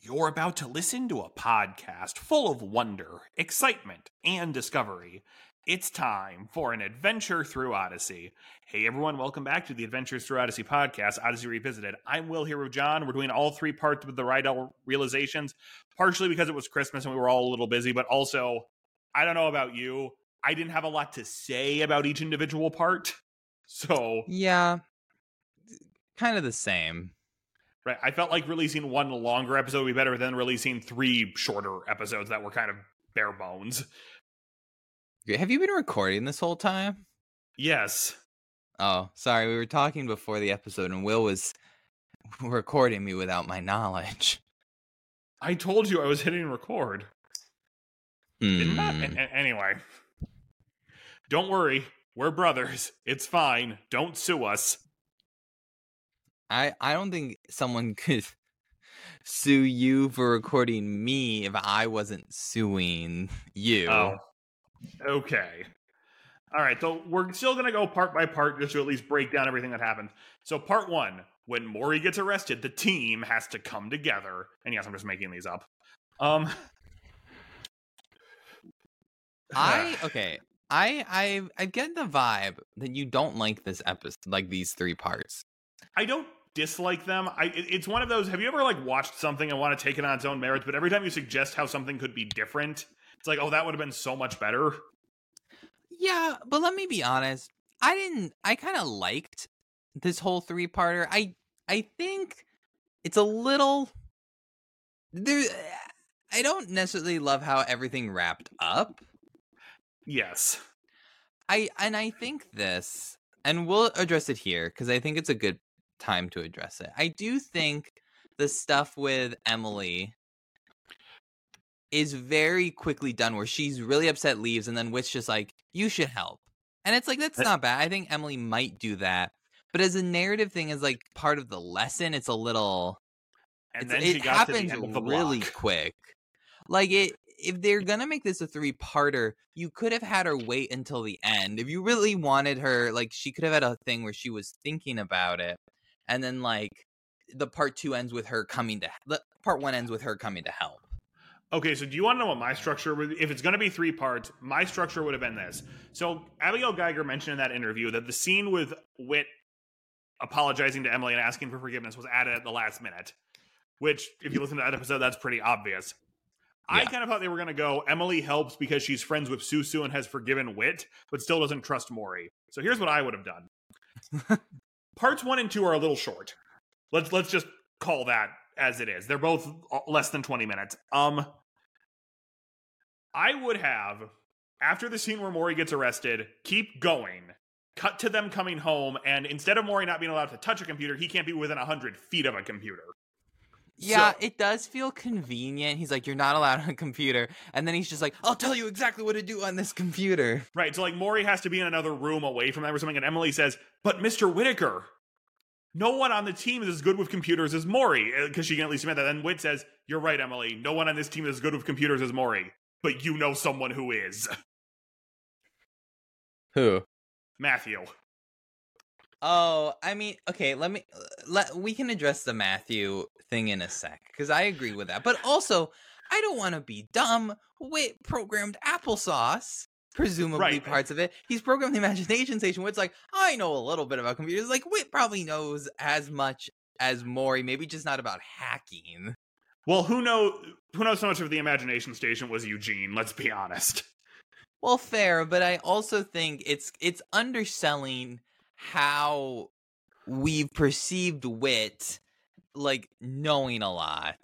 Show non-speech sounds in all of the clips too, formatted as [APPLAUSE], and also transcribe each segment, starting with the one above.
You're about to listen to a podcast full of wonder, excitement, and discovery. It's time for an adventure through Odyssey. Hey everyone, welcome back to the Adventures Through Odyssey podcast, Odyssey Revisited. I'm Will here with John. We're doing all three parts of the Rydell realizations, partially because it was Christmas and we were all a little busy, but also, I don't know about you, I didn't have a lot to say about each individual part. [LAUGHS] So, Yeah. Kind of the same. Right. I felt like releasing one longer episode would be better than releasing three shorter episodes that were kind of bare bones. Have you been recording this whole time? Yes. Oh, sorry. We were talking before the episode and Will was [LAUGHS] recording me without my knowledge. I told you I was hitting record. Didn't I? Hmm. Anyway. Don't worry. We're brothers. It's fine. Don't sue us. I I don't think someone [LAUGHS] could sue you for recording me if I wasn't suing you. Oh. Okay. All right. So we're still going to go part by part just to at least break down everything that happened. So, part one when Maury gets arrested, the team has to come together. And yes, I'm just making these up. Um, [SIGHS] I okay. I I I get the vibe that you don't like this episode, like these three parts. I don't dislike them. I it- it's one of those. Have you ever like watched something and want to take it on its own merits, but every time you suggest how something could be different, it's like, oh, that would have been so much better. Yeah, but let me be honest. I didn't. I kind of liked this whole three parter. I I think it's a little there. I don't necessarily love how everything wrapped up. Yes. I and I think this, and we'll address it here because I think it's a good time to address it. I do think the stuff with Emily is very quickly done, where she's really upset, leaves, and then Witch just like, "You should help," and it's like that's not bad. I think Emily might do that, but as a narrative thing, as like part of the lesson, it's a little. And then she it the happens of the really quick. Like it, if they're gonna make this a three-parter, you could have had her wait until the end. If you really wanted her, like she could have had a thing where she was thinking about it, and then like the part two ends with her coming to. The part one ends with her coming to help. Okay, so do you want to know what my structure would? If it's going to be three parts, my structure would have been this. So Abigail Geiger mentioned in that interview that the scene with Whit apologizing to Emily and asking for forgiveness was added at the last minute. Which, if you listen to that episode, that's pretty obvious. I kind of thought they were going to go. Emily helps because she's friends with Susu and has forgiven Whit, but still doesn't trust Maury. So here's what I would have done. [LAUGHS] Parts one and two are a little short. Let's let's just call that as it is. They're both less than twenty minutes. Um, I would have after the scene where Maury gets arrested, keep going. Cut to them coming home, and instead of Maury not being allowed to touch a computer, he can't be within hundred feet of a computer. Yeah, So- it does feel convenient. He's like, "You're not allowed on a computer," and then he's just like, "I'll tell you exactly what to do on this computer." Right. So like Maury has to be in another room away from them or something, and Emily says, "But Mr. Whittaker, no one on the team is as good with computers as Maury," uh, because she can at least admit that. Then Whit says, "You're right, Emily. No one on this team is as good with computers as Maury, but you know someone who is." Who? Matthew. Oh, I mean, okay, let me let we can address the Matthew thing in a sec cuz I agree with that. But also, I don't want to be dumb. Whit programmed applesauce, presumably Right. parts of it. He's programmed the imagination station where it's like, I know a little bit about computers. Like Whit probably knows as much as Maury, maybe just not about hacking. Well, who know who knows so much of the imagination station was Eugene, let's be honest. Well, fair, but I also think it's it's underselling how we've perceived Whit like knowing a lot.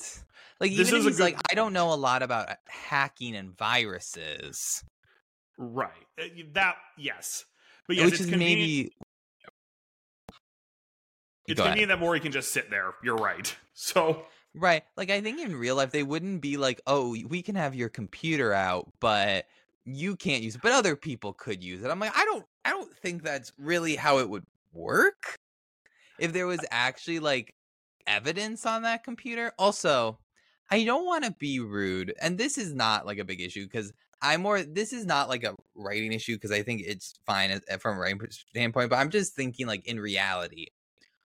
Like This even is if he's good- like, I don't know a lot about hacking and viruses, Right. Uh, That yes. But yes, which it's is convenient. maybe it's Go ahead. convenient that Maury can just sit there. You're right. [LAUGHS] So right. Like I think in real life they wouldn't be like, oh, we can have your computer out, but you can't use it, but other people could use it. I'm like, I don't, I don't think that's really how it would work. If there was actually like evidence on that computer. Also, I don't want to be rude, and this is not like a big issue because I'm more. This is not like a writing issue because I think it's fine from a writing standpoint. But I'm just thinking like in reality,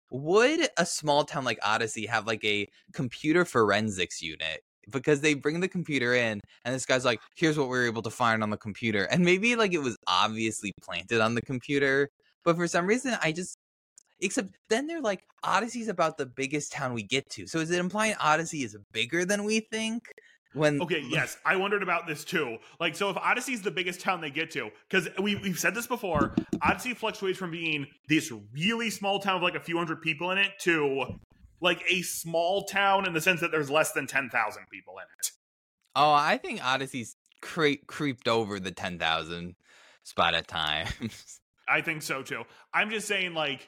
would a small town like Odyssey have like a computer forensics unit? Because they bring the computer in, and this guy's like, "Here's what we were able to find on the computer," and maybe like it was obviously planted on the computer, but for some reason, I just except then they're like, Odyssey's about the biggest town we get to. So is it implying Odyssey is bigger than we think? When Okay, yes, I wondered about this too. Like, so if Odyssey's the biggest town they get to, because we, we've said this before, Odyssey fluctuates from being this really small town of like a few hundred people in it to like a small town in the sense that there's less than 10,000 people in it. Oh, I think Odyssey's cre- creeped over the 10,000 spot at times. [LAUGHS] I think so too. I'm just saying, like,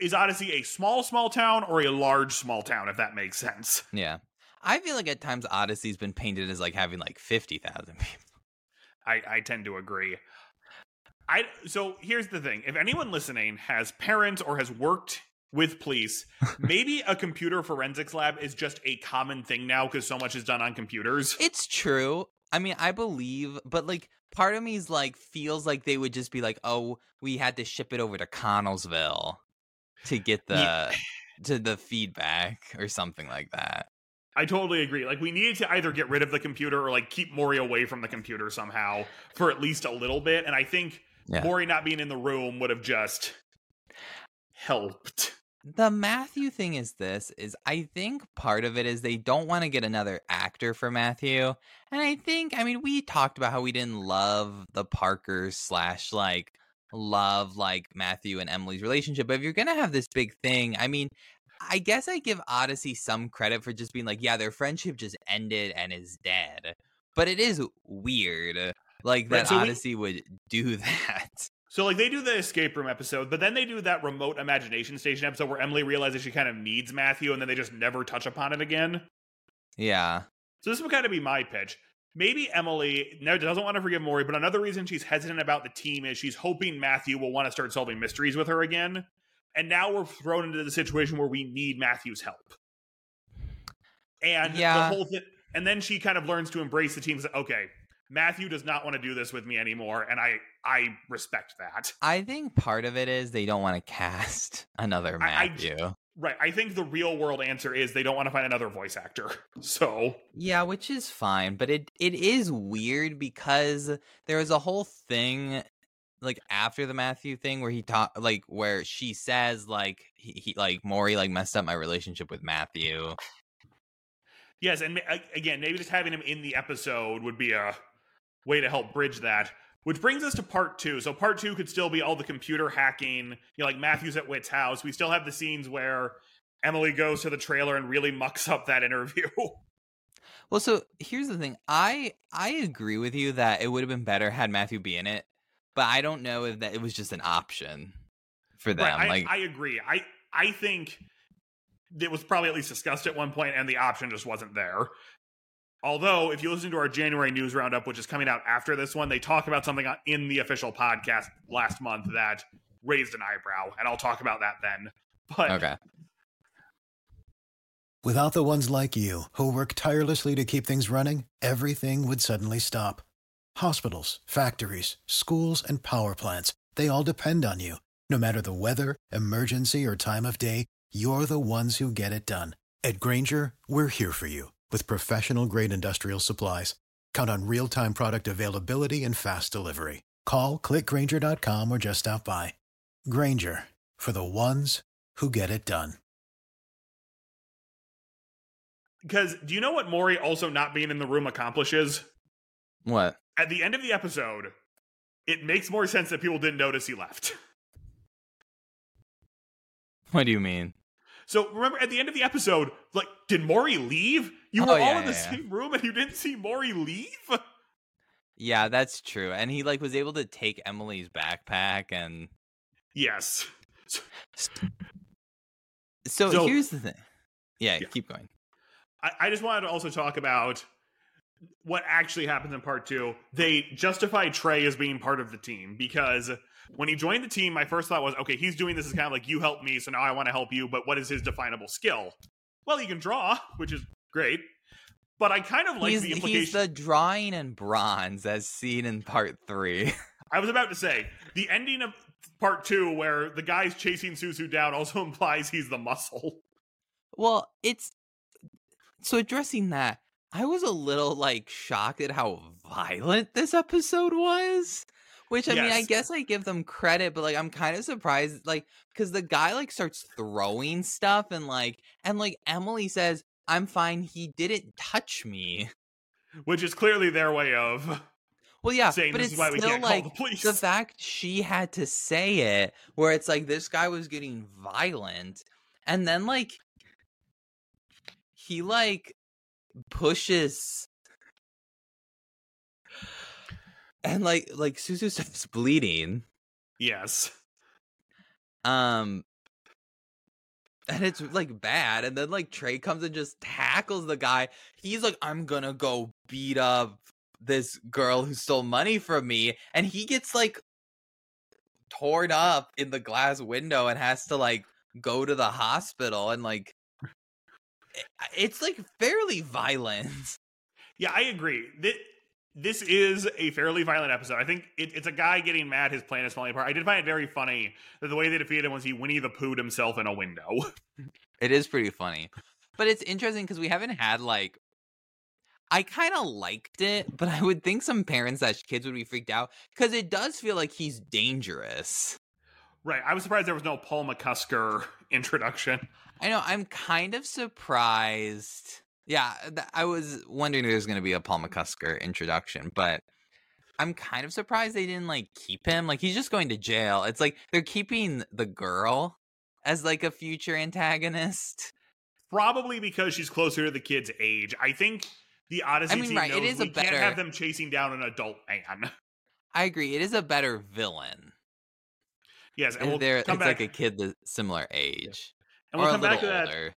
is Odyssey a small, small town or a large, small town, if that makes sense? yeah. I feel like at times Odyssey's been painted as like having like 50,000 people. I, I tend to agree. I so here's the thing: if anyone listening has parents or has worked with police, [LAUGHS] maybe a computer forensics lab is just a common thing now because so much is done on computers. [LAUGHS] It's true. I mean, I believe, but like part of me's like feels like they would just be like, "Oh, we had to ship it over to Connellsville to get the Yeah. [LAUGHS] to the feedback or something like that." I totally agree. Like we needed to either get rid of the computer or like keep Maury away from the computer somehow for at least a little bit. And I think Yeah. Maury not being in the room would have just helped. [LAUGHS] The Matthew thing is this is I think part of it is they don't want to get another actor for Matthew. And I think I mean we talked about how we didn't love the Parker slash like love like Matthew and Emily's relationship. But if you're gonna have this big thing, I mean I guess I give Odyssey some credit for just being like, yeah, their friendship just ended and is dead. But it is weird, like Right, that so we- Odyssey would do [LAUGHS] that. So like they do the escape room episode, but then they do that remote imagination station episode where Emily realizes she kind of needs Matthew and then they just never touch upon it again. Yeah. So this would kind of be my pitch. Maybe Emily doesn't want to forgive Maury, but another reason she's hesitant about the team is she's hoping Matthew will want to start solving mysteries with her again. And now we're thrown into the situation where we need Matthew's help. And Yeah. the whole thing, and then she kind of learns to embrace the team. Okay, Matthew does not want to do this with me anymore, and I I respect that. I think part of it is they don't want to cast [LAUGHS] another I- I- Matthew. Right. I think the real world answer is they don't want to find another voice actor. [LAUGHS] So yeah, which is fine, but it it is weird because there was a whole thing like after the Matthew thing where he taught like where she says like he, he like Maury like messed up my relationship with Matthew. yes, and again, maybe just having him in the episode would be a way to help bridge that. Which brings us to part two. So part two could still be all the computer hacking, you know, like Matthew's at Whit's house. We still have the scenes where Emily goes to the trailer and really mucks up that interview. [LAUGHS] Well, so here's the thing. I I agree with you that it would have been better had Matthew be in it, but I don't know if that it was just an option for them. right. I, like I agree. I I think it was probably at least discussed at one point, and the option just wasn't there. Although, if you listen to our January news roundup, which is coming out after this one, they talk about something in the official podcast last month that raised an eyebrow, and I'll talk about that then. But okay. Without the ones like you, who work tirelessly to keep things running, everything would suddenly stop. Hospitals, factories, schools, and power plants, they all depend on you. No matter the weather, emergency, or time of day, you're the ones who get it done. At Grainger, we're here for you with professional grade industrial supplies. Count on real time product availability and fast delivery. Call clickgrainger.com or just stop by. Grainger for the ones who get it done. because do you know what Maury also not being in the room accomplishes? What? At the end of the episode, it makes more sense that people didn't notice he left. What do you mean? So remember, at the end of the episode, like, did Maury leave? You Oh, were all yeah, in the yeah, same room and you didn't see Maury leave? [LAUGHS] Yeah, that's true. And he like was able to take Emily's backpack and Yes. [LAUGHS] so, So- here's the thing. Yeah, Yeah. keep going. I, I just wanted to also talk about what actually happens in part two. They justify Trey as being part of the team because when he joined the team, my first thought was, okay, he's doing this as kind of like you help me, so now I want to help you, but what is his definable skill? Well, he can draw, which is great. But I kind of like he's, the he's the drawing in bronze as seen in part three. [LAUGHS] I was about to say the ending of part two, where the guy's chasing Suzu down, also [LAUGHS] implies he's the muscle. Well, it's so addressing that. I was a little like shocked at how violent this episode was. Which I mean, I guess I give them credit, but like I'm kind of surprised, like because the guy like starts throwing stuff and like and like Emily says, "I'm fine. He didn't touch me." Which is clearly their way of Well, yeah, saying but this it's is why we can't like call the police. the fact she had to say it, where it's like this guy was getting violent, and then like he like pushes and like like Suzu starts [LAUGHS] bleeding. yes. Um and it's like bad. And then like Trey comes and just tackles the guy. He's like, I'm gonna go beat up this girl who stole money from me. And he gets like torn up in the glass window and has to like go to the hospital and like eh, it's like fairly violent. Yeah, I agree. This, is a fairly violent episode. I think it, it's a guy getting mad. His plan is falling apart. I did find it very funny that the way they defeated him was he Winnie the Poohed himself in a window. [LAUGHS] It is pretty funny. But it's interesting because we haven't had like I kind of liked it, but I would think some parents slash kids would be freaked out because it does feel like he's dangerous. right. I was surprised there was no Paul McCusker [LAUGHS] introduction. I know. I'm kind of surprised. Yeah, uh, th- I was wondering if there's going to be a Paul McCusker introduction, but I'm kind of surprised they didn't like keep him. Like he's just going to jail. It's like they're keeping the girl as like a future antagonist. Probably because she's closer to the kid's age. I think the Odyssey I mean, team right, it knows is a we can't have them chasing down an adult man. [LAUGHS] I agree. It is a better villain. Yes, and we'll they're come it's back. like a kid the similar age and we'll or come a back to that. older.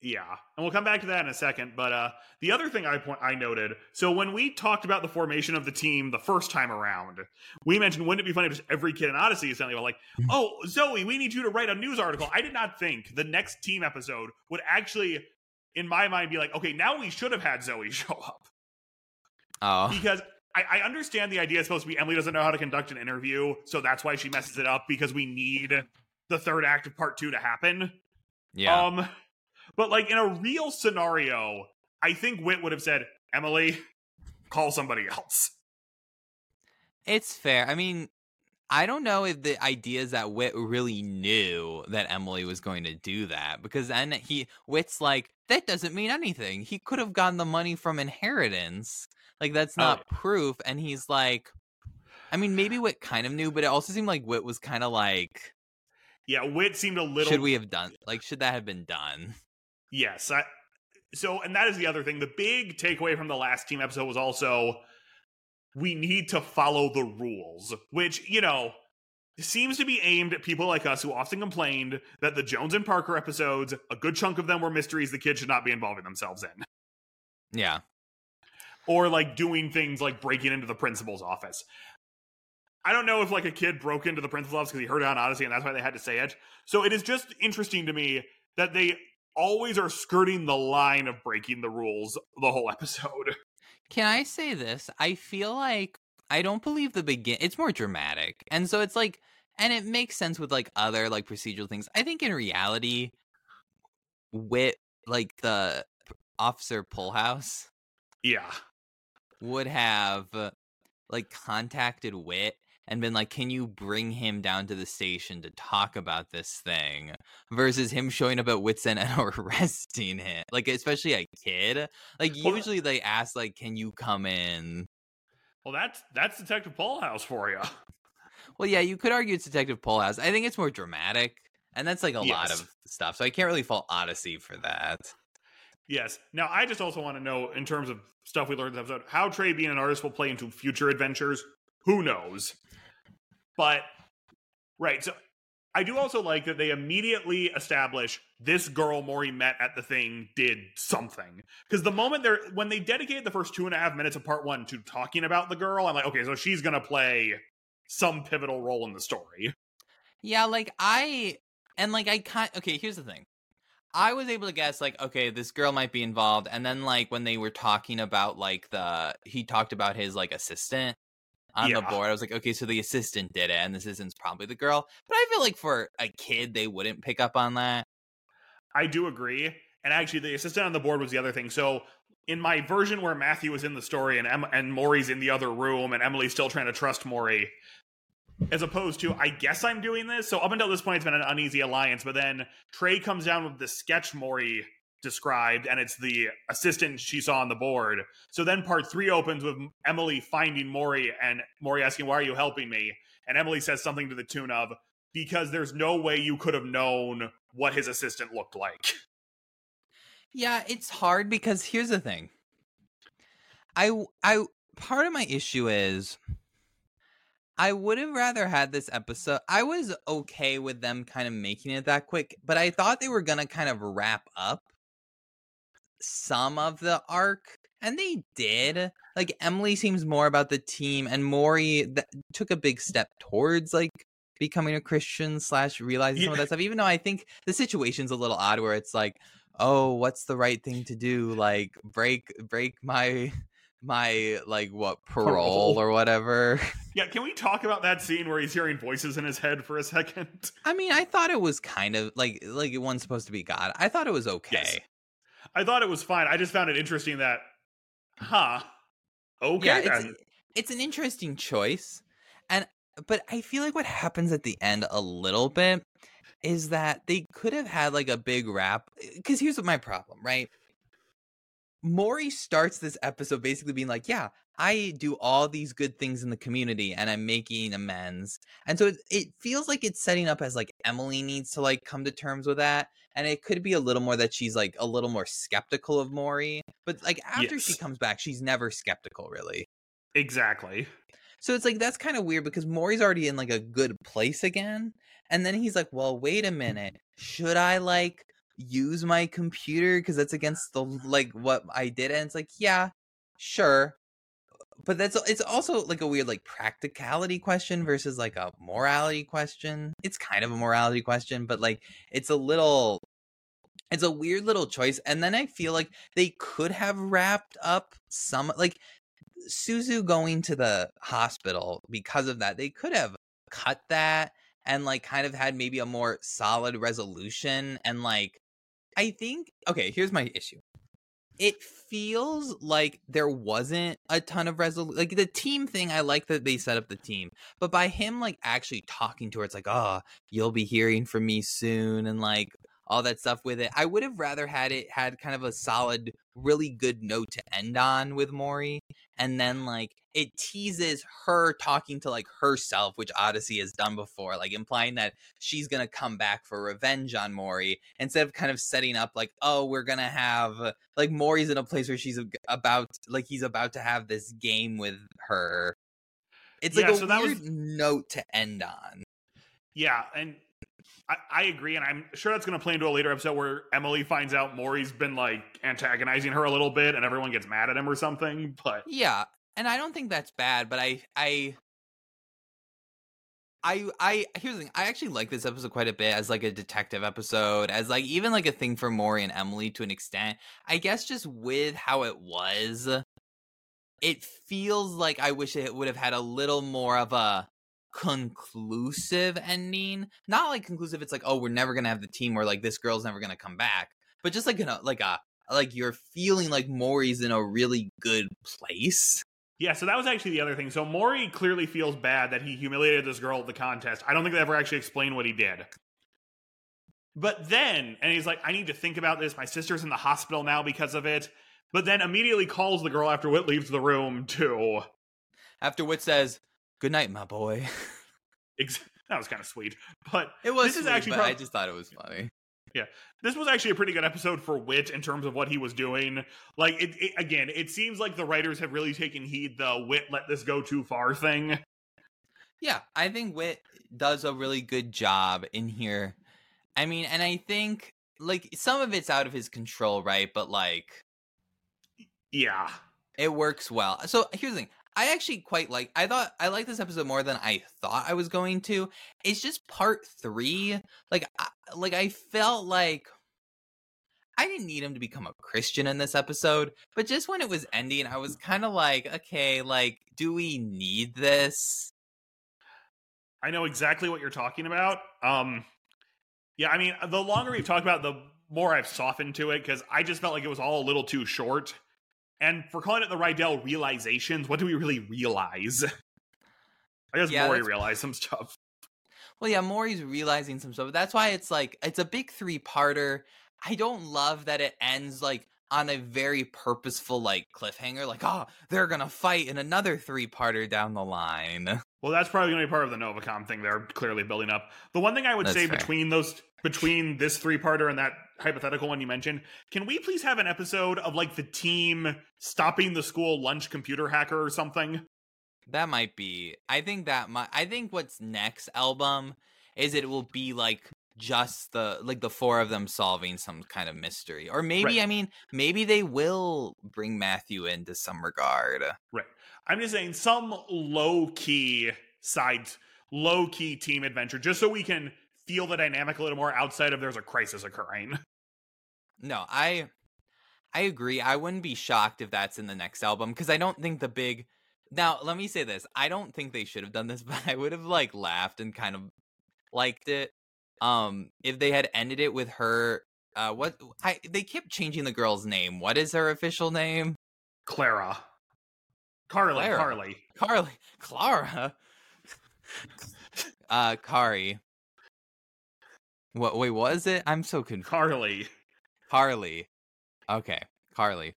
Yeah, and we'll come back to that in a second. But uh, the other thing I point I noted. So when we talked about the formation of the team the first time around, we mentioned wouldn't it be funny if just every kid in Odyssey is suddenly like, Mm-hmm. "Oh, Zoe, we need you to write a news article." I did not think the next team episode would actually, in my mind, be like, "Okay, now we should have had Zoe [LAUGHS] show up." Oh, because I, I understand the idea is supposed to be Emily doesn't know how to conduct an interview, so that's why she messes it up because we need the third act of part two to happen. yeah. Um, but like in a real scenario, I think Whit would have said, "Emily, call somebody else." It's fair. I mean, I don't know if the idea is that Whit really knew that Emily was going to do that because then he Whit's like that doesn't mean anything. He could have gotten the money from inheritance. Like that's Oh, not proof. And he's like, I mean, maybe Whit kind of knew, but it also seemed like Whit was kind of like, Yeah, Whit seemed a little. should we have done? Like, should that have been done? Yes. I, so, and that is the other thing. The big takeaway from the last team episode was also we need to follow the rules, which, you know, seems to be aimed at people like us who often complained that the Jones and Parker episodes, a good chunk of them were mysteries the kids should not be involving themselves in. Yeah. Or like doing things like breaking into the principal's office. I don't know if like a kid broke into the principal's office because he heard it on Odyssey and that's why they had to say it. So it is just interesting to me that they always are skirting the line of breaking the rules the whole [LAUGHS] episode. Can I say this? I feel like I don't believe the begin. It's more dramatic, and so it's like, and it makes sense with like other like procedural things. I think in reality, Whit like the officer Pullhouse Yeah. would have uh, like contacted Whit and been like, "Can you bring him down to the station to talk about this thing?" Versus him showing up at Whit's End and [LAUGHS] arresting him, like especially a kid. Like Well, usually they ask, like, "Can you come in?" Well, that's that's Detective Paul House for you. Well, yeah, you could argue it's Detective Pullhouse. I think it's more dramatic, and that's like a lot of stuff. So I can't really fault Odyssey for that. Yes. Now, I just also want to know, in terms of stuff we learned this episode, how Trey being an artist will play into future adventures. Who knows? But, right. So, I do also like that they immediately establish this girl Maury met at the thing did something. Because the moment they're, when they dedicated the first two and a half minutes of part one to talking about the girl, I'm like, okay, so she's to play some pivotal role in the story. Yeah, like I and like I kind okay, here's the thing. I was able to guess like okay, this girl might be involved and then like when they were talking about like the he talked about his like assistant on the board. I was like, okay, so the assistant did it, and the assistant's probably the girl. But I feel like for a kid, they wouldn't pick up on that. I do agree. And actually, the assistant on the board was the other thing. So, in my version where Matthew was in the story and em- and Maury's in the other room and Emily's still trying to trust Maury, as opposed to I guess I'm doing this. So up until this point, it's been an uneasy alliance. But then Trey comes down with the sketch Maury described, and it's the assistant she saw on the board. So then part three opens with Emily finding Maury and Maury asking, "Why are you helping me?" And Emily says something to the tune of, "Because there's no way you could have known what his assistant looked like." Yeah, it's hard because here's the thing. I, I, part of my issue is I would have rather had this episode. I was okay with them kind of making it that quick, but I thought they were going to kind of wrap up some of the arc and they did. Like Emily seems more about the team and Maury th- took a big step towards like becoming a Christian slash realizing some of that stuff. Even though I think the situation's a little odd where it's like, oh, what's the right thing to do? Like break break my my like what parole, Parole. or whatever. [LAUGHS] Yeah, can we talk about that scene where he's hearing voices in his head for a second? I mean, I thought it was kind of like like it wasn't supposed to be God. I thought it was okay. Yes. I thought it was fine. I just found it interesting that, huh? Okay, yeah, it's it's an interesting choice, and but I feel like what happens at the end a little bit is that they could have had like a big rap. Because here's what my problem, right? Maury starts this episode basically being like, "Yeah, I do all these good things in the community, and I'm making amends." And so it, it feels like it's setting up as like Emily needs to like come to terms with that, and it could be a little more that she's like a little more skeptical of Maury. But like after she comes back, she's never skeptical, really. exactly. So it's like that's kind of weird because Maury's already in like a good place again. And then he's like, "Well, wait a minute. Should I like use my computer because that's against the like what I did?" And it's like, "Yeah, sure." But that's it's also like a weird like practicality question versus like a morality question. It's kind of a morality question, but like it's a little it's a weird little choice and then I feel like they could have wrapped up some like Suzu going to the hospital because of that. They could have cut that and like kind of had maybe a more solid resolution and like I think okay, here's my issue. It feels like there wasn't a ton of resolution. Like the team thing, I like that they set up the team, but by him like actually talking to her, it's like, oh, you'll be hearing from me soon, and like all that stuff with it. I would have rather had it had kind of a solid, really good note to end on with Maury, and then like it teases her talking to like herself, which Odyssey has done before, like implying that she's gonna come back for revenge on Maury instead of kind of setting up like, oh, we're gonna have like Maury's in a place where she's about like he's about to have this game with her. It's like Yeah, a so that was- note to end on. Yeah, and I, I agree, and I'm sure that's going to play into a later episode where Emily finds out Maury's been like antagonizing her a little bit, and everyone gets mad at him or something. [LAUGHS] But Yeah, and I don't think that's bad, but I I I I here's the thing. I actually like this episode quite a bit as like a detective episode, as like even like a thing for Maury and Emily to an extent. I guess just with how it was, it feels like I wish it would have had a little more of a conclusive ending. Not like conclusive. It's like oh, we're never gonna have the team where like this girl's never gonna come back, but just like in a like a like you're feeling like Maury's in a really good place. yeah, so that was actually the other thing. So Maury clearly feels bad that he humiliated this girl at the contest. I don't think they ever actually explained what he did. But then, and he's like, I need to think about this. My sister's in the hospital now because of it. But then immediately calls the girl after Whit leaves the room to. After Whit says, "Good night, my boy." [LAUGHS] That was kind of sweet. But It was This is actually I just thought it was funny. Yeah, this was actually a pretty good episode for Whit in terms of what he was doing. Like, it, it again, it seems like the writers have really taken heed the Whit let this go too far thing. Yeah, I think Whit does a really good job in here. I mean, and I think like some of it's out of his control, right? But like Yeah. it works well. So here's the thing. I actually quite like I thought I like this episode more than I thought I was going to. It's just part 3. Like I, like I felt like I didn't need him to become a Christian in this episode, but just when it was ending, I was kind of like, okay, like, do we need this? I know exactly what you're talking about. Um, yeah, I mean, the longer we've talked about, the more I've softened to it because I just felt like it was all a little too short. And for calling it the Rydell realizations, what do we really realize? [LAUGHS] I guess Yeah, Maury realized some stuff. Well, yeah, Maury's realizing some stuff. That's why it's like it's a big three-parter. I don't love that it ends like on a very purposeful like cliffhanger, like oh, they're gonna fight in another three-parter down the line. Well, that's probably going to be part of the Novacom thing they're clearly building up. The one thing I would That's say fair. between those between this three-parter and that hypothetical one you mentioned, can we please have an episode of like the team stopping the school lunch computer hacker or something? That might be. I think that might. I think what's next album is it will be like just the like the four of them solving some kind of mystery, or maybe Right. I mean maybe they will bring Matthew into some regard. Right i'm just saying some low key side, low key team adventure, just so we can feel the dynamic a little more outside of there's a crisis occurring. No, I I agree. I wouldn't be shocked if that's in the next album because I don't think the big. Now, let me say this: I don't think they should have done this, [LAUGHS] but I would have like laughed and kind of liked it. Um, if they had ended it with her. Uh, what I they kept changing the girl's name. What is her official name? Clara, Carly, Clara. Carly. Carly, Clara, [LAUGHS] uh, Kari. What? Wait, was it? I'm so confused. Carly. Carly. Okay, Carly.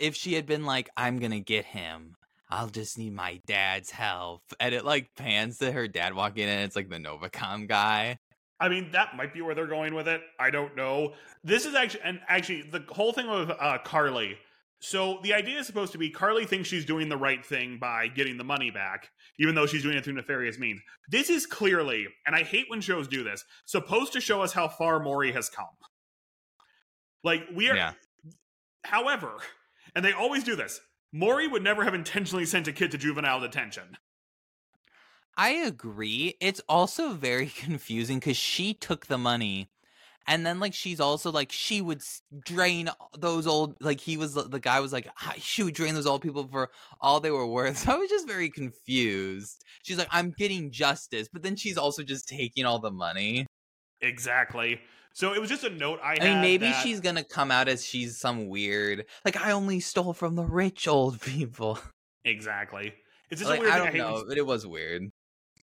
If she had been like, I'm gonna get him, I'll just need my dad's help. And it like pans to her dad walking in, and it's like the Novacom guy. I mean, that might be where they're going with it. I don't know. This is actually, and actually, the whole thing with uh, Carly. So the idea is supposed to be Carly thinks she's doing the right thing by getting the money back, even though she's doing it through nefarious means. This is clearly, and I hate when shows do this, supposed to show us how far Maury has come. Like we are, Yeah. however, and they always do this. Maury would never have intentionally sent a kid to juvenile detention. I agree. It's also very [LAUGHS] confusing because she took the money. And then, like, she's also like, she would drain those old, like, he was, the guy was like, "Ah, [LAUGHS] she would drain those old people for all they were worth. So [LAUGHS] I was just very confused. She's like, I'm getting justice. But then she's also just taking all the money. Exactly. So it was just a note I, I mean, maybe that- she's gonna come out as she's some weird, like, I only stole from the rich old [LAUGHS] people. exactly. It's just Like, a weird I don't hate know, but it was weird.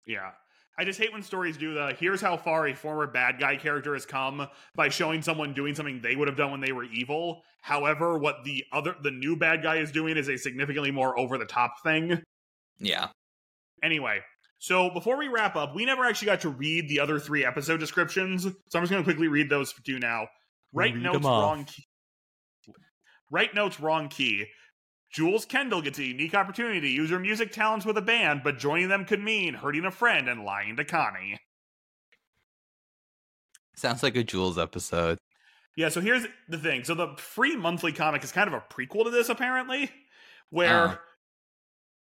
Yeah. I just hate when stories do the here's how far a former bad guy character has come by showing someone doing something they would have done when they were evil. However, what the other the new bad guy is doing is a significantly more over the top thing. Yeah. Anyway, so before we wrap up, we never actually got to read the other three episode descriptions, so I'm just going to quickly read those to you now. Right Read notes wrong key. Right notes wrong key. Jules Kendall gets a unique opportunity to use her music talents with a band, but joining them could mean hurting a friend and lying to Connie. Sounds like a Jules episode. Yeah, so here's the thing. So the free monthly comic is kind of a prequel to this, apparently, where Oh.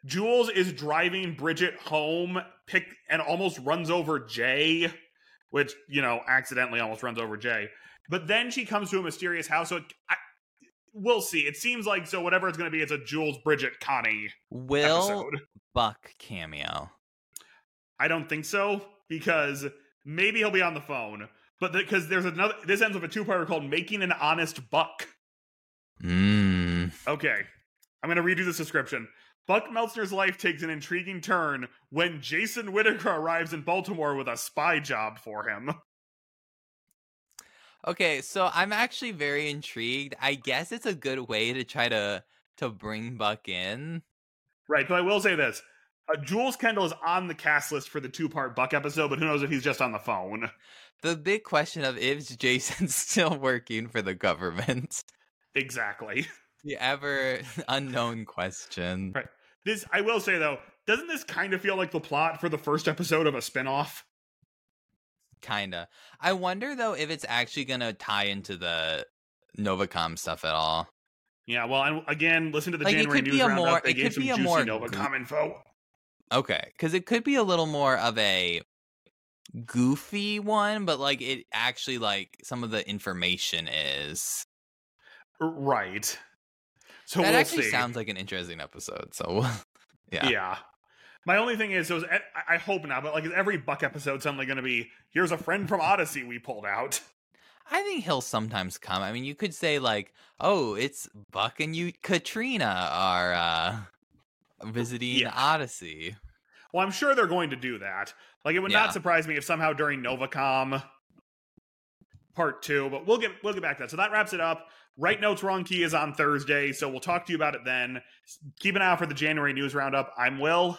Jules is driving Bridget home, pick and almost runs over Jay, which you know accidentally almost runs over Jay. But then she comes to a mysterious house. So it, I, we'll see. It seems like so whatever it's going to be, it's a Jules Bridget Connie Will episode. Buck cameo. I don't think so because maybe he'll be on the phone. But because there's another, this ends with a two-parter called "Making an Honest Buck." Mmm. Okay. I'm going to redo this description. Buck Meltzner's life takes an intriguing turn when Jason Whittaker arrives in Baltimore with a spy job for him. Okay, so I'm actually very intrigued. I guess it's a good way to try to to bring Buck in. Right, but I will say this. Uh, Jules Kendall is on the cast list for the two part Buck episode, but who knows if he's just on the phone. The big question of is Jason [LAUGHS] still working for the government? Exactly. [LAUGHS] The ever [LAUGHS] unknown question. Right. This, I will say though, doesn't this kind of feel like the plot for the first episode of a spinoff? Kinda. I wonder though if it's actually gonna tie into the Novacom stuff at all. Yeah, well, and again, listen to the Like, it January could news be a roundup. more- they it gave could some be a juicy more Novacom info. Okay, because it could be a little more of a goofy one, but like it actually like some of the information is. Right. So that we'll actually see. sounds like an interesting episode. So [LAUGHS] yeah. Yeah. My only thing is, I I hope not, but like, is every Buck episode suddenly going to be, here's a friend from Odyssey we pulled out? I think he'll sometimes come. I mean, you could say like, "Oh, it's Buck and you, Katrina are uh visiting Yeah. Odyssey." Well, I'm sure they're going to do that. Like, it would Yeah. not surprise me if somehow during Novacom part two, but we'll get we'll get back to that. So that wraps it up. Right Notes Wrong Key is on Thursday, so we'll talk to you about it then. Keep an eye out for the January news roundup. I'm Will.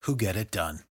who get it done.